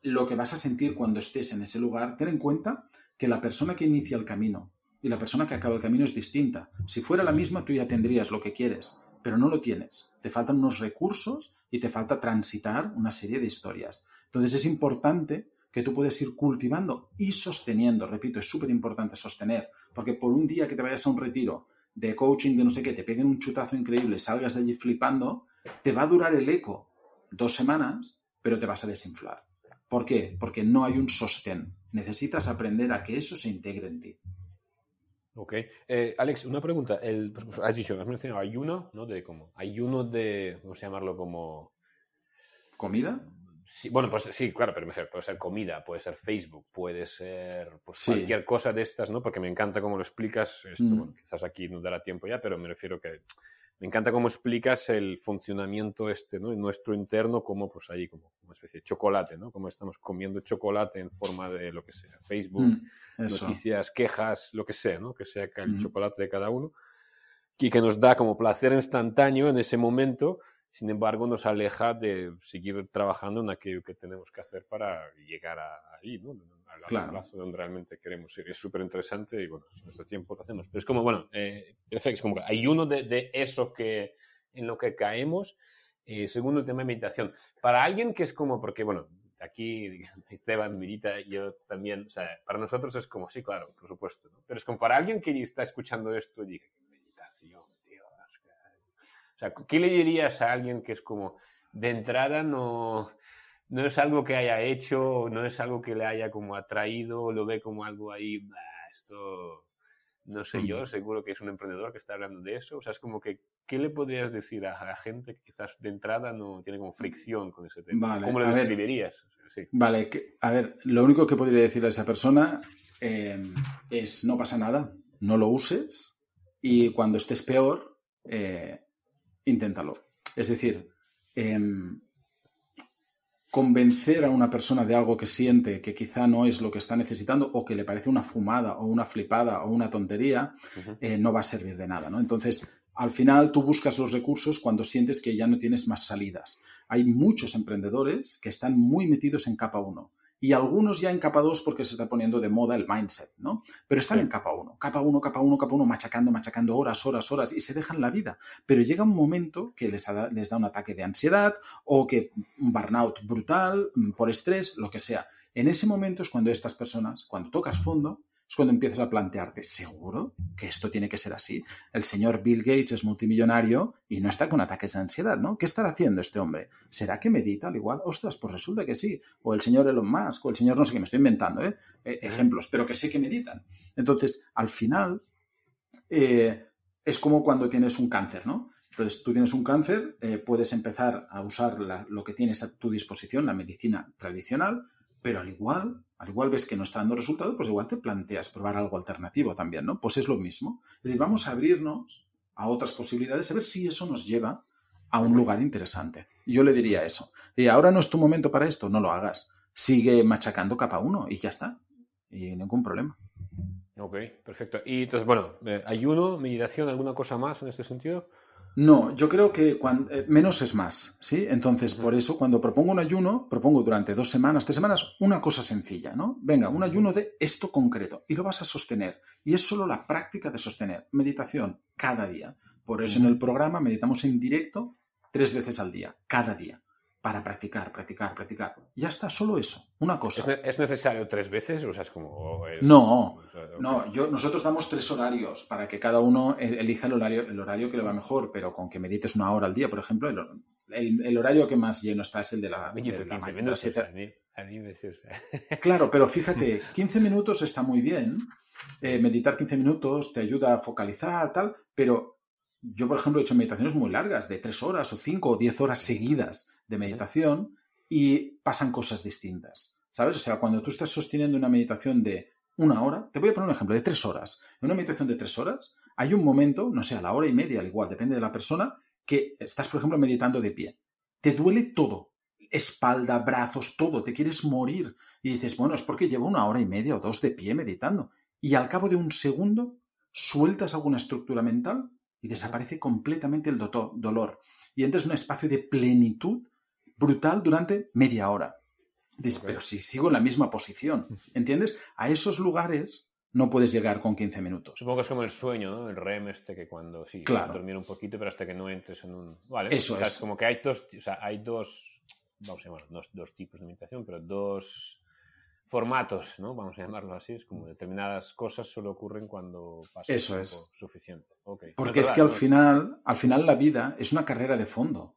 Speaker 3: lo que vas a sentir cuando estés en ese lugar, ten en cuenta que la persona que inicia el camino y la persona que acaba el camino es distinta. Si fuera la misma, tú ya tendrías lo que quieres, pero no lo tienes. Te faltan unos recursos y te falta transitar una serie de historias. Entonces es importante que tú puedes ir cultivando y sosteniendo. Repito, es súper importante sostener, porque por un día que te vayas a un retiro de coaching de no sé qué, te peguen un chutazo increíble, salgas de allí flipando, te va a durar el eco dos semanas, pero te vas a desinflar. ¿Por qué? Porque no hay un sostén. Necesitas aprender a que eso se integre en ti.
Speaker 2: Ok. Eh, Alex, una pregunta. El, has dicho, has mencionado ayuno, ¿no? De como, ayuno de, vamos a llamarlo como...
Speaker 3: ¿Comida?
Speaker 2: Sí, bueno, pues sí, claro, pero puede ser comida, puede ser Facebook, puede ser pues, cualquier cosa de estas, ¿no? Porque me encanta cómo lo explicas. Esto, mm. quizás aquí no dará tiempo ya, pero me refiero que me encanta cómo explicas el funcionamiento este, ¿no? En nuestro interno, como pues ahí, como una especie de chocolate, ¿no? Como estamos comiendo chocolate en forma de lo que sea, Facebook, mm, noticias, quejas, lo que sea, ¿no? Que sea el mm. chocolate de cada uno. Y que nos da como placer instantáneo en ese momento, sin embargo nos aleja de seguir trabajando en aquello que tenemos que hacer para llegar a, ahí, ¿no? a largo plazo donde realmente queremos ir. Es súper interesante y bueno, nuestro tiempo lo hacemos. Pero es como, bueno, eh, es como que hay uno de, de, eso que en lo que caemos. Eh, segundo, el tema de meditación. Para alguien que es como, porque bueno, aquí *laughs* Esteban, Mirita, yo también, o sea, para nosotros es como, sí, claro, por supuesto, ¿no? pero es como para alguien que está escuchando esto y dice, meditación. O sea, ¿qué le dirías a alguien que es como, de entrada no, no es algo que haya hecho, no es algo que le haya como atraído, lo ve como algo ahí, esto, no sé yo, seguro que es un emprendedor que está hablando de eso. O sea, es como que, ¿qué le podrías decir a la gente que quizás de entrada no tiene como fricción con ese tema? ¿Cómo le describirías?
Speaker 3: Vale, a ver, lo único que podría decir a esa persona em, es no pasa nada, no lo uses y cuando estés peor, eh, inténtalo. Es decir, em, convencer a una persona de algo que siente que quizá no es lo que está necesitando o que le parece una fumada o una flipada o una tontería, eh, no va a servir de nada, ¿no? Entonces, al final tú buscas los recursos cuando sientes que ya no tienes más salidas. Hay muchos emprendedores que están muy metidos en capa 1 y algunos ya en capa 2 porque se está poniendo de moda el mindset, ¿no? Pero están en capa 1, capa 1, capa 1, capa 1, machacando, machacando horas, horas, horas y se dejan la vida. Pero llega un momento que les, les da un ataque de ansiedad o que un burnout brutal mm, por estrés, lo que sea. En ese momento es cuando estas personas, cuando tocas fondo, es cuando empiezas a plantearte, ¿seguro que esto tiene que ser así? El señor Bill Gates es multimillonario y no está con ataques de ansiedad, ¿no? ¿Qué estará haciendo este hombre? ¿Será que medita al igual? Ostras, pues resulta que sí. O el señor Elon Musk, o el señor no sé qué, me estoy inventando, ¿eh? eh ejemplos, pero que sé que meditan. Entonces, al final, eh, es como cuando tienes un cáncer, ¿no? Entonces, tú tienes un cáncer, eh, puedes empezar a usar lo que tienes a tu disposición, la medicina tradicional, pero al igual, al igual ves que no está dando resultado, pues igual te planteas probar algo alternativo también, ¿no? Pues es lo mismo. Es decir, vamos a abrirnos a otras posibilidades, a ver si eso nos lleva a un lugar interesante. Yo le diría eso. Y ahora no es tu momento para esto, no lo hagas. Sigue machacando capa 1 y ya está. Y ningún problema.
Speaker 2: Ok, perfecto. Y entonces, bueno, eh, ayuno, meditación, ¿alguna cosa más en este sentido?
Speaker 3: No, yo creo que eh, menos es más, ¿sí? Entonces, por eso, cuando propongo un ayuno, propongo durante dos semanas, tres semanas, una cosa sencilla, ¿no? Venga, un ayuno de esto concreto y lo vas a sostener. Y es solo la práctica de sostener. Meditación cada día. Por eso en el programa meditamos en directo tres veces al día, cada día, para practicar, practicar, practicar. Ya está, solo eso, una cosa.
Speaker 2: ¿Es, necesario tres veces? O sea, es como,
Speaker 3: No, no yo, nosotros damos tres horarios para que cada uno e, elija el horario, el horario que le va mejor, pero con que medites una hora al día, por ejemplo, el, horario que más lleno está es el de la, Claro, pero fíjate, 15 minutos está muy bien. Eh, meditar 15 minutos te ayuda a focalizar, tal, pero yo, por ejemplo, he hecho meditaciones muy largas, de 3 horas o 5 o 10 horas seguidas de meditación y pasan cosas distintas. ¿Sabes? O sea, cuando tú estás sosteniendo una meditación de una hora, te voy a poner un ejemplo, de 3 horas. En una meditación de 3 horas, hay un momento, no sé, a la hora y media, al igual, depende de la persona, que estás, por ejemplo, meditando de pie. Te duele todo, espalda, brazos, todo, te quieres morir. Y dices, bueno, es porque llevo una hora y media o dos de pie meditando. Y al cabo de un segundo, sueltas alguna estructura mental y desaparece completamente el dolor. Y entras en un espacio de plenitud brutal durante media hora. Dices, pero si sigo en la misma posición, *laughs* ¿entiendes? A esos lugares no puedes llegar con 15 minutos.
Speaker 2: Supongo que es como el sueño, ¿no? El REM este que cuando sí,
Speaker 3: claro.
Speaker 2: dormir un poquito, pero hasta que no entres en un... Vale,
Speaker 3: Eso es.
Speaker 2: Como que hay dos, o sea, hay dos vamos a llamar, dos, tipos de meditación, pero dos formatos, ¿no? Vamos a llamarlo así, es como determinadas cosas solo ocurren cuando pasa
Speaker 3: Eso
Speaker 2: tiempo
Speaker 3: es.
Speaker 2: suficiente.
Speaker 3: Porque es, que al final, al final la vida es una carrera de fondo,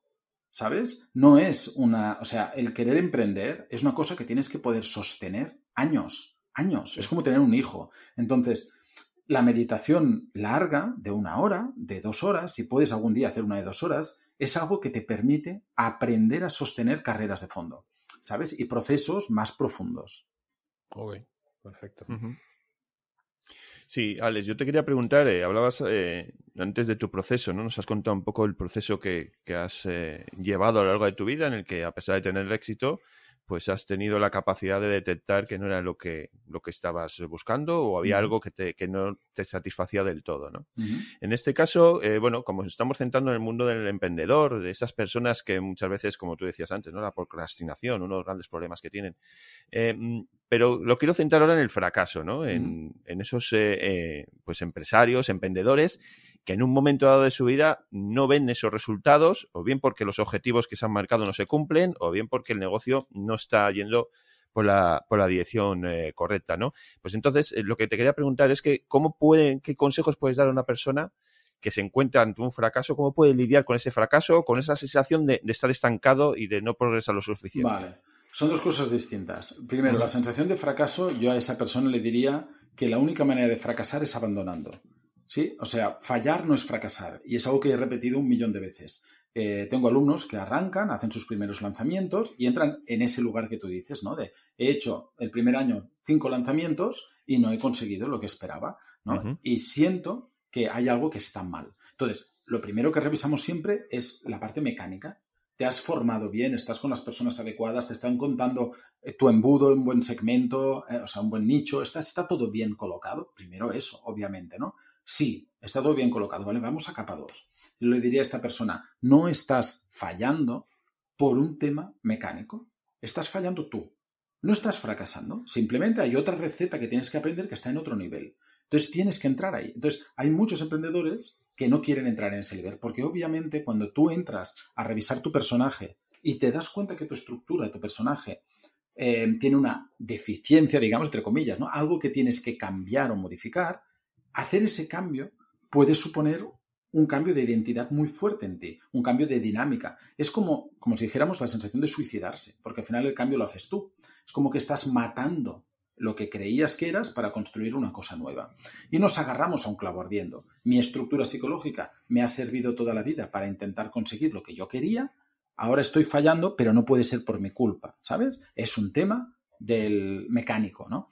Speaker 3: ¿sabes? No es una, o sea, el querer emprender es una cosa que tienes que poder sostener años, años. Es como tener un hijo. Entonces, la meditación larga, de una hora, de dos horas, si puedes algún día hacer una de dos horas, es algo que te permite aprender a sostener carreras de fondo, ¿sabes? Y procesos más profundos.
Speaker 2: Ok, perfecto.
Speaker 1: Sí, Alex, yo te quería preguntar, eh, hablabas eh, antes de tu proceso, ¿no? Nos has contado un poco el proceso que, has eh, llevado a lo largo de tu vida, en el que a pesar de tener éxito, pues has tenido la capacidad de detectar que no era lo que, lo que estabas buscando o había algo que, te, que no te satisfacía del todo, ¿no? En este caso, eh, bueno, como estamos centrando en el mundo del emprendedor, de esas personas que muchas veces, como tú decías antes, ¿no? La procrastinación, uno de los grandes problemas que tienen. Eh, mm, pero lo quiero centrar ahora en el fracaso, ¿no? En, esos eh, pues empresarios, emprendedores que en un momento dado de su vida no ven esos resultados, o bien porque los objetivos que se han marcado no se cumplen, o bien porque el negocio no está yendo por la, por la dirección eh, correcta, ¿no? Pues entonces, eh, lo que te quería preguntar es que, ¿cómo pueden, qué consejos puedes dar a una persona que se encuentra ante un fracaso? ¿Cómo puede lidiar con ese fracaso, con esa sensación de, estar estancado y de no progresar lo suficiente?
Speaker 3: Vale. Son dos cosas distintas. Primero, la sensación de fracaso, yo a esa persona le diría que la única manera de fracasar es abandonando. ¿Sí? O sea, fallar no es fracasar. Y es algo que he repetido un millón de veces. Eh, tengo alumnos que arrancan, hacen sus primeros lanzamientos y entran en ese lugar que tú dices, ¿no? De he hecho el primer año cinco lanzamientos y no he conseguido lo que esperaba, ¿no? Y siento que hay algo que está mal. Entonces, lo primero que revisamos siempre es la parte mecánica. Te has formado bien, estás con las personas adecuadas, te están contando eh, tu embudo, un buen segmento, eh, o sea, un buen nicho, está, está todo bien colocado. Primero eso, obviamente, ¿no? Sí, está todo bien colocado, ¿vale? Vamos a capa 2. Le diría a esta persona, no estás fallando por un tema mecánico, estás fallando tú. No estás fracasando, simplemente hay otra receta que tienes que aprender que está en otro nivel. Entonces tienes que entrar ahí. Entonces hay muchos emprendedores que no quieren entrar en ese nivel, porque obviamente cuando tú entras a revisar tu personaje y te das cuenta que tu estructura, tu personaje, eh, tiene una deficiencia, digamos, entre comillas, ¿no? Algo que tienes que cambiar o modificar, hacer ese cambio puede suponer un cambio de identidad muy fuerte en ti, un cambio de dinámica. Es como, como si dijéramos la sensación de suicidarse, porque al final el cambio lo haces tú. Es como que estás matando lo que creías que eras para construir una cosa nueva. Y nos agarramos a un clavo ardiendo. Mi estructura psicológica me ha servido toda la vida para intentar conseguir lo que yo quería. Ahora estoy fallando, pero no puede ser por mi culpa, ¿sabes? Es un tema del mecánico, ¿no?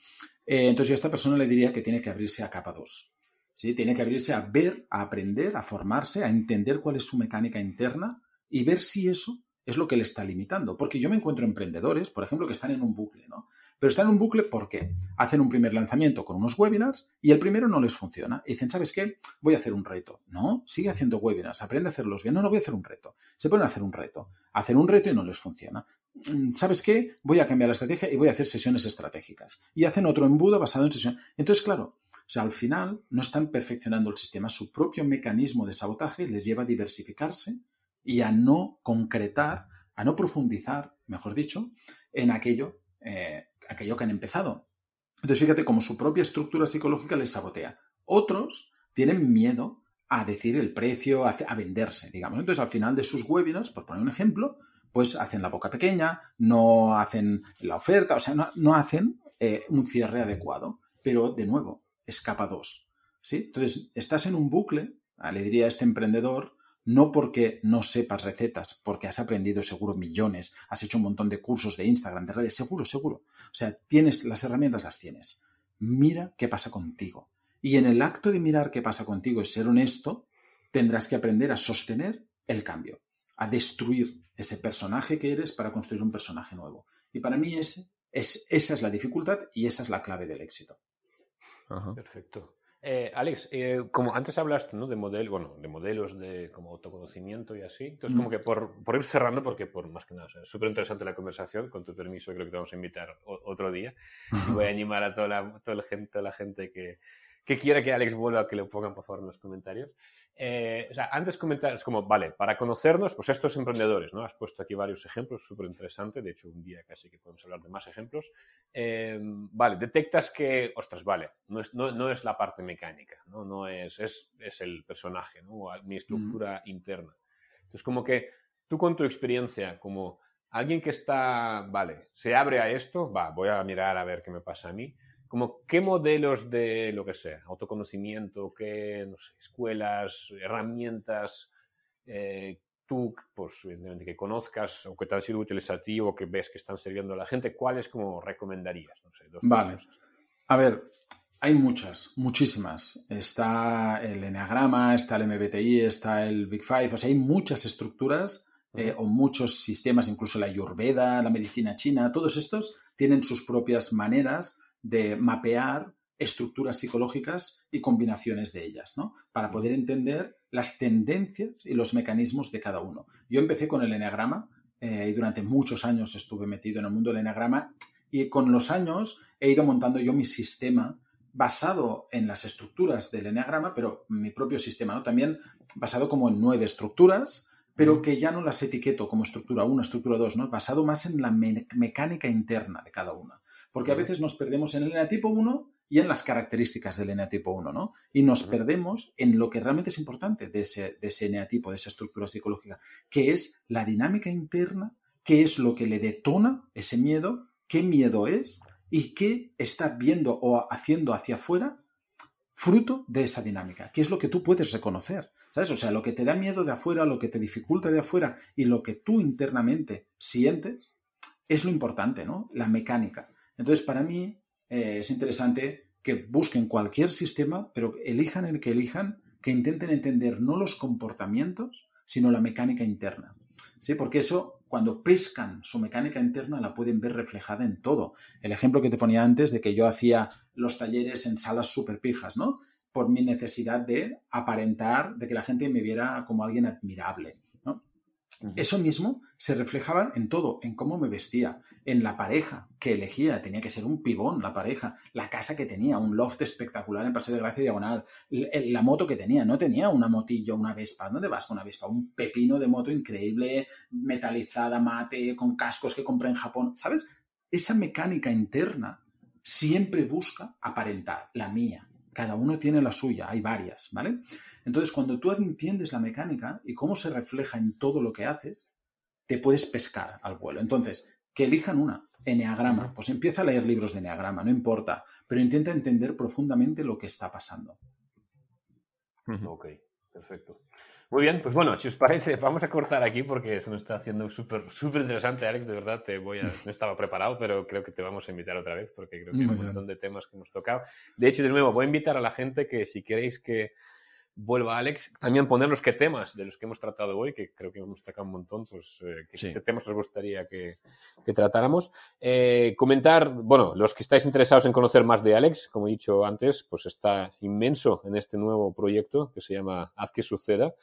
Speaker 3: Eh, entonces yo a esta persona le diría que tiene que abrirse a capa 2. ¿sí? Tiene que abrirse a ver, a aprender, a formarse, a entender cuál es su mecánica interna y ver si eso es lo que le está limitando. Porque yo me encuentro emprendedores, por ejemplo, que están en un bucle, ¿no? Pero están en un bucle porque hacen un primer lanzamiento con unos webinars y el primero no les funciona. Y dicen, ¿sabes qué? Voy a hacer un reto. No, sigue haciendo webinars, aprende a hacerlos bien. No, no voy a hacer un reto. Se ponen a hacer un reto. Hacen un reto y no les funciona. Mm, ¿sabes qué? Voy a cambiar la estrategia y voy a hacer sesiones estratégicas. Y hacen otro embudo basado en sesiones. Entonces, claro, sea, al final no están perfeccionando el sistema. Su propio mecanismo de sabotaje les lleva a diversificarse y a no concretar, a no profundizar, mejor dicho, en aquello, eh, aquello que han empezado. Entonces, fíjate cómo su propia estructura psicológica les sabotea. Otros tienen miedo a decir el precio, a, venderse, digamos. Entonces, al final de sus webinars, por poner un ejemplo, pues hacen la boca pequeña, no hacen la oferta, o sea, no, hacen eh, un cierre adecuado. Pero, de nuevo, escapa dos. ¿sí? Entonces, estás en un bucle, le diría a este emprendedor, no porque no sepas recetas, porque has aprendido seguro millones, has hecho un montón de cursos de Instagram, de redes, seguro, seguro. O sea, tienes las herramientas, las tienes. Mira qué pasa contigo. Y en el acto de mirar qué pasa contigo y ser honesto, tendrás que aprender a sostener el cambio, a destruir ese personaje que eres para construir un personaje nuevo. Y para mí es, esa es la dificultad y esa es la clave del éxito.
Speaker 2: Perfecto. Eh, Alex, eh, como antes hablaste ¿no? de, modelo, bueno, de modelos de como autoconocimiento y así, entonces como mm. que por, por, ir cerrando, porque por más que nada, es súper interesante la conversación, con tu permiso creo que te vamos a invitar otro día y voy a *laughs* animar a toda la, toda la gente, toda la gente que, que quiera que Alex vuelva, que lo pongan por favor en los comentarios. Eh, o sea, antes comentar, es como, vale, para conocernos, pues estos emprendedores, ¿no? Has puesto aquí varios ejemplos, súper interesante, de hecho un día casi que podemos hablar de más ejemplos. Eh, vale, detectas que, ostras, vale, no es, no, no es la parte mecánica, ¿no? no es, es, es el personaje, ¿no? mi estructura interna. Entonces, como que tú con tu experiencia, como alguien que está, vale, se abre a esto, va, voy a mirar a ver qué me pasa a mí como qué modelos de lo que sea, autoconocimiento, qué escuelas, herramientas, eh, tú, pues, que conozcas o que te han sido útiles a ti o que ves que están sirviendo a la gente, ¿cuáles como recomendarías?
Speaker 3: vale. A ver, hay muchas, muchísimas. Está el Enneagrama, está el MBTI, está el Big Five, o sea, hay muchas estructuras eh, o muchos sistemas, incluso la Ayurveda, la medicina china, todos estos tienen sus propias maneras de mapear estructuras psicológicas y combinaciones de ellas, ¿no? Para poder entender las tendencias y los mecanismos de cada uno. Yo empecé con el eneagrama eh, y durante muchos años estuve metido en el mundo del eneagrama y con los años he ido montando yo mi sistema basado en las estructuras del eneagrama, pero mi propio sistema, ¿no? También basado como en nueve estructuras, pero que ya no las etiqueto como estructura 1, estructura 2, ¿no? Basado más en la mecánica interna de cada una porque a veces nos perdemos en el eneatipo 1 y en las características del eneatipo 1, ¿no? Y nos perdemos en lo que realmente es importante de ese, de ese eneatipo, de esa estructura psicológica, que es la dinámica interna, qué es lo que le detona ese miedo, qué miedo es y qué está viendo o haciendo hacia afuera fruto de esa dinámica, qué es lo que tú puedes reconocer, ¿sabes? O sea, lo que te da miedo de afuera, lo que te dificulta de afuera y lo que tú internamente sientes es lo importante, ¿no? La mecánica. Entonces, para mí eh, es interesante que busquen cualquier sistema, pero elijan el que elijan, que intenten entender no los comportamientos, sino la mecánica interna. ¿Sí? Porque eso, cuando pescan su mecánica interna, la pueden ver reflejada en todo. El ejemplo que te ponía antes de que yo hacía los talleres en salas súper pijas, ¿no? Por mi necesidad de aparentar, de que la gente me viera como alguien admirable. Eso mismo se reflejaba en todo, en cómo me vestía, en la pareja que elegía, tenía que ser un pibón la pareja, la casa que tenía, un loft espectacular en Paseo de Gracia Diagonal, la moto que tenía, no tenía una motillo, una Vespa, ¿dónde vas con una Vespa? Un pepino de moto increíble, metalizada, mate, con cascos que compré en Japón, ¿sabes? Esa mecánica interna siempre busca aparentar, la mía, cada uno tiene la suya, hay varias, ¿vale? Entonces, cuando tú entiendes la mecánica y cómo se refleja en todo lo que haces, te puedes pescar al vuelo. Entonces, que elijan una, Enneagrama, pues empieza a leer libros de Enneagrama, no importa, pero intenta entender profundamente lo que está pasando.
Speaker 2: Ok, perfecto. Muy bien, pues bueno, si os parece, vamos a cortar aquí porque se nos está haciendo súper súper interesante, Alex. De verdad, te voy a, no estaba preparado, pero creo que te vamos a invitar otra vez porque creo que hay un montón de temas que hemos tocado. De hecho, de nuevo, voy a invitar a la gente que si queréis que vuelva Alex, también ponernos qué temas de los que hemos tratado hoy, que creo que hemos tocado un montón, pues eh, qué temas os gustaría que, que tratáramos. Eh, comentar, bueno, los que estáis interesados en conocer más de Alex, como he dicho antes, pues está inmenso en este nuevo proyecto que se llama Haz que suceda,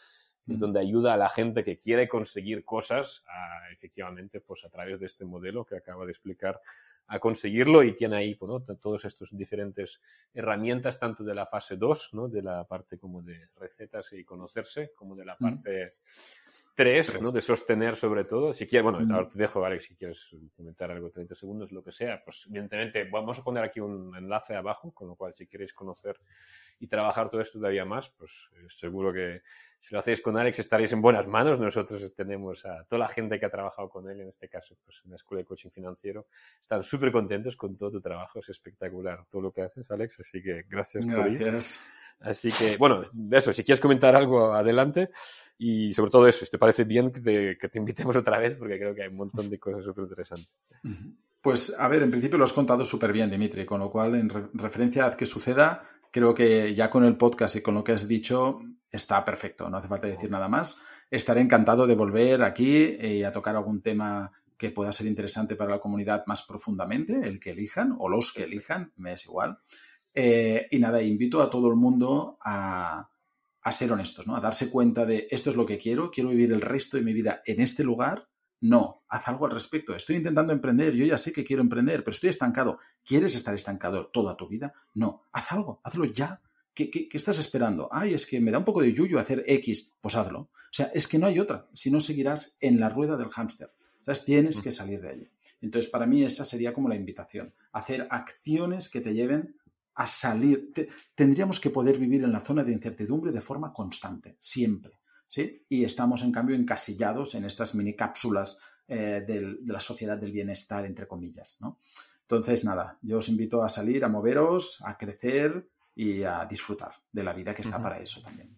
Speaker 2: mm. donde ayuda a la gente que quiere conseguir cosas, efectivamente, pues a través de este modelo que acaba de explicar a conseguirlo y tiene ahí bueno, todas estas diferentes herramientas, tanto de la fase 2, ¿no? de la parte como de recetas y conocerse, como de la parte 3, ¿no? de sostener sobre todo. Si quieres, bueno, ahora te dejo, Alex, si quieres comentar algo, 30 segundos, lo que sea, pues evidentemente vamos a poner aquí un enlace abajo, con lo cual si queréis conocer y trabajar todo esto todavía más, pues eh, seguro que si lo hacéis con Alex estaréis en buenas manos. Nosotros tenemos a toda la gente que ha trabajado con él, en este caso, pues en la Escuela de Coaching Financiero, están súper contentos con todo tu trabajo. Es espectacular todo lo que haces, Alex. Así que gracias.
Speaker 3: Gracias.
Speaker 2: Así que, bueno, eso, si quieres comentar algo, adelante. Y sobre todo eso, si te parece bien que te, que te invitemos otra vez, porque creo que hay un montón de cosas súper interesantes.
Speaker 3: Pues, a ver, en principio lo has contado súper bien, Dimitri, con lo cual, en referencia a que suceda, creo que ya con el podcast y con lo que has dicho está perfecto, no hace falta decir nada más. Estaré encantado de volver aquí y eh, a tocar algún tema que pueda ser interesante para la comunidad más profundamente, el que elijan o los que elijan, me es igual. Eh, y nada, invito a todo el mundo a, a ser honestos, ¿no? a darse cuenta de esto es lo que quiero, quiero vivir el resto de mi vida en este lugar no, haz algo al respecto. Estoy intentando emprender, yo ya sé que quiero emprender, pero estoy estancado. ¿Quieres estar estancado toda tu vida? No, haz algo, hazlo ya. ¿Qué, estás esperando? Ay, es que me da un poco de yuyo hacer X, pues hazlo. O sea, es que no hay otra, si no seguirás en la rueda del hámster. ¿Sabes? Tienes que salir de allí. Entonces, para mí esa sería como la invitación, hacer acciones que te lleven a salir. tendríamos que poder vivir en la zona de incertidumbre de forma constante, siempre. ¿Sí? Y estamos, en cambio, encasillados en estas mini cápsulas eh, de la sociedad del bienestar, entre comillas, ¿no? Entonces, nada, yo os invito a salir, a moveros, a crecer y a disfrutar de la vida que está para eso también.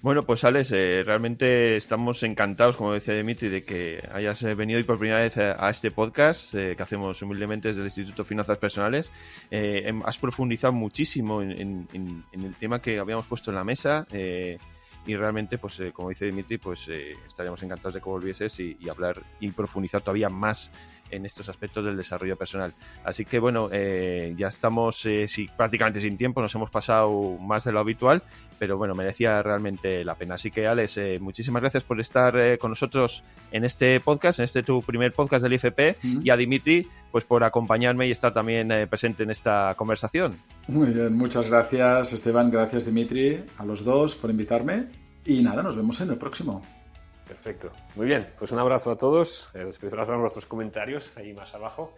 Speaker 1: Bueno, pues Alex, eh, realmente estamos encantados, como decía Dimitri, de que hayas eh, venido hoy por primera vez a, este podcast que hacemos humildemente desde el Instituto de Finanzas Personales. Em, has profundizado muchísimo en, el tema que habíamos puesto en la mesa y realmente, pues eh, como dice Dimitri, pues eh, estaríamos encantados de que volvieses y, hablar y profundizar todavía más en estos aspectos del desarrollo personal. Así que bueno, eh, ya estamos prácticamente sin tiempo, nos hemos pasado más de lo habitual, pero bueno, merecía realmente la pena. Así que Alex, muchísimas gracias por estar con nosotros en este podcast, en este tu primer podcast del IFP, y a Dimitri, pues por acompañarme y estar también presente en esta conversación.
Speaker 3: Muy bien, muchas gracias Esteban, gracias Dimitri, a los dos por invitarme y nada, nos vemos en el próximo.
Speaker 2: Perfecto, muy bien, pues un abrazo a todos, eh, esperamos vuestros comentarios ahí más abajo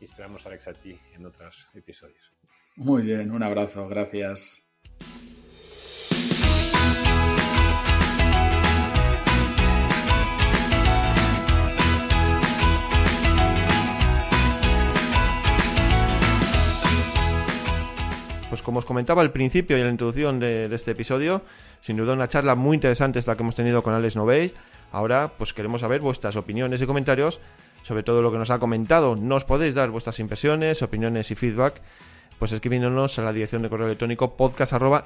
Speaker 2: y esperamos Alex a ti en otros episodios.
Speaker 3: Muy bien, un abrazo, gracias.
Speaker 1: Pues como os comentaba al principio y en la introducción de, este episodio, sin duda una charla muy interesante es la que hemos tenido con Alex Novey. Ahora pues queremos saber vuestras opiniones y comentarios sobre todo lo que nos ha comentado. Nos podéis dar vuestras impresiones, opiniones y feedback pues escribiéndonos a la dirección de correo electrónico podcast arroba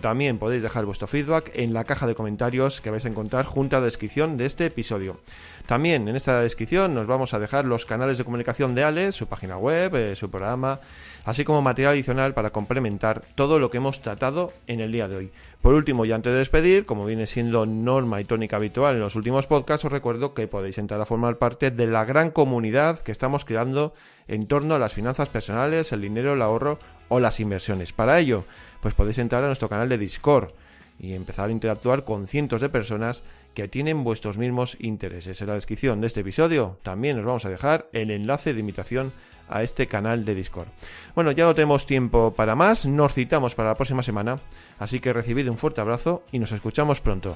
Speaker 1: También podéis dejar vuestro feedback en la caja de comentarios que vais a encontrar junto a la descripción de este episodio. También en esta descripción nos vamos a dejar los canales de comunicación de Alex, su página web, eh, su programa, así como material adicional para complementar todo lo que hemos tratado en el día de hoy. Por último, y antes de despedir, como viene siendo norma y tónica habitual en los últimos podcasts, os recuerdo que podéis entrar a formar parte de la gran comunidad que estamos creando en torno a las finanzas personales, el dinero, el ahorro o las inversiones. Para ello, pues podéis entrar a nuestro canal de Discord y empezar a interactuar con cientos de personas que tienen vuestros mismos intereses. En la descripción de este episodio también os vamos a dejar el enlace de invitación a este canal de Discord. Bueno, ya no tenemos tiempo para más, nos citamos para la próxima semana, así que recibid un fuerte abrazo y nos escuchamos pronto.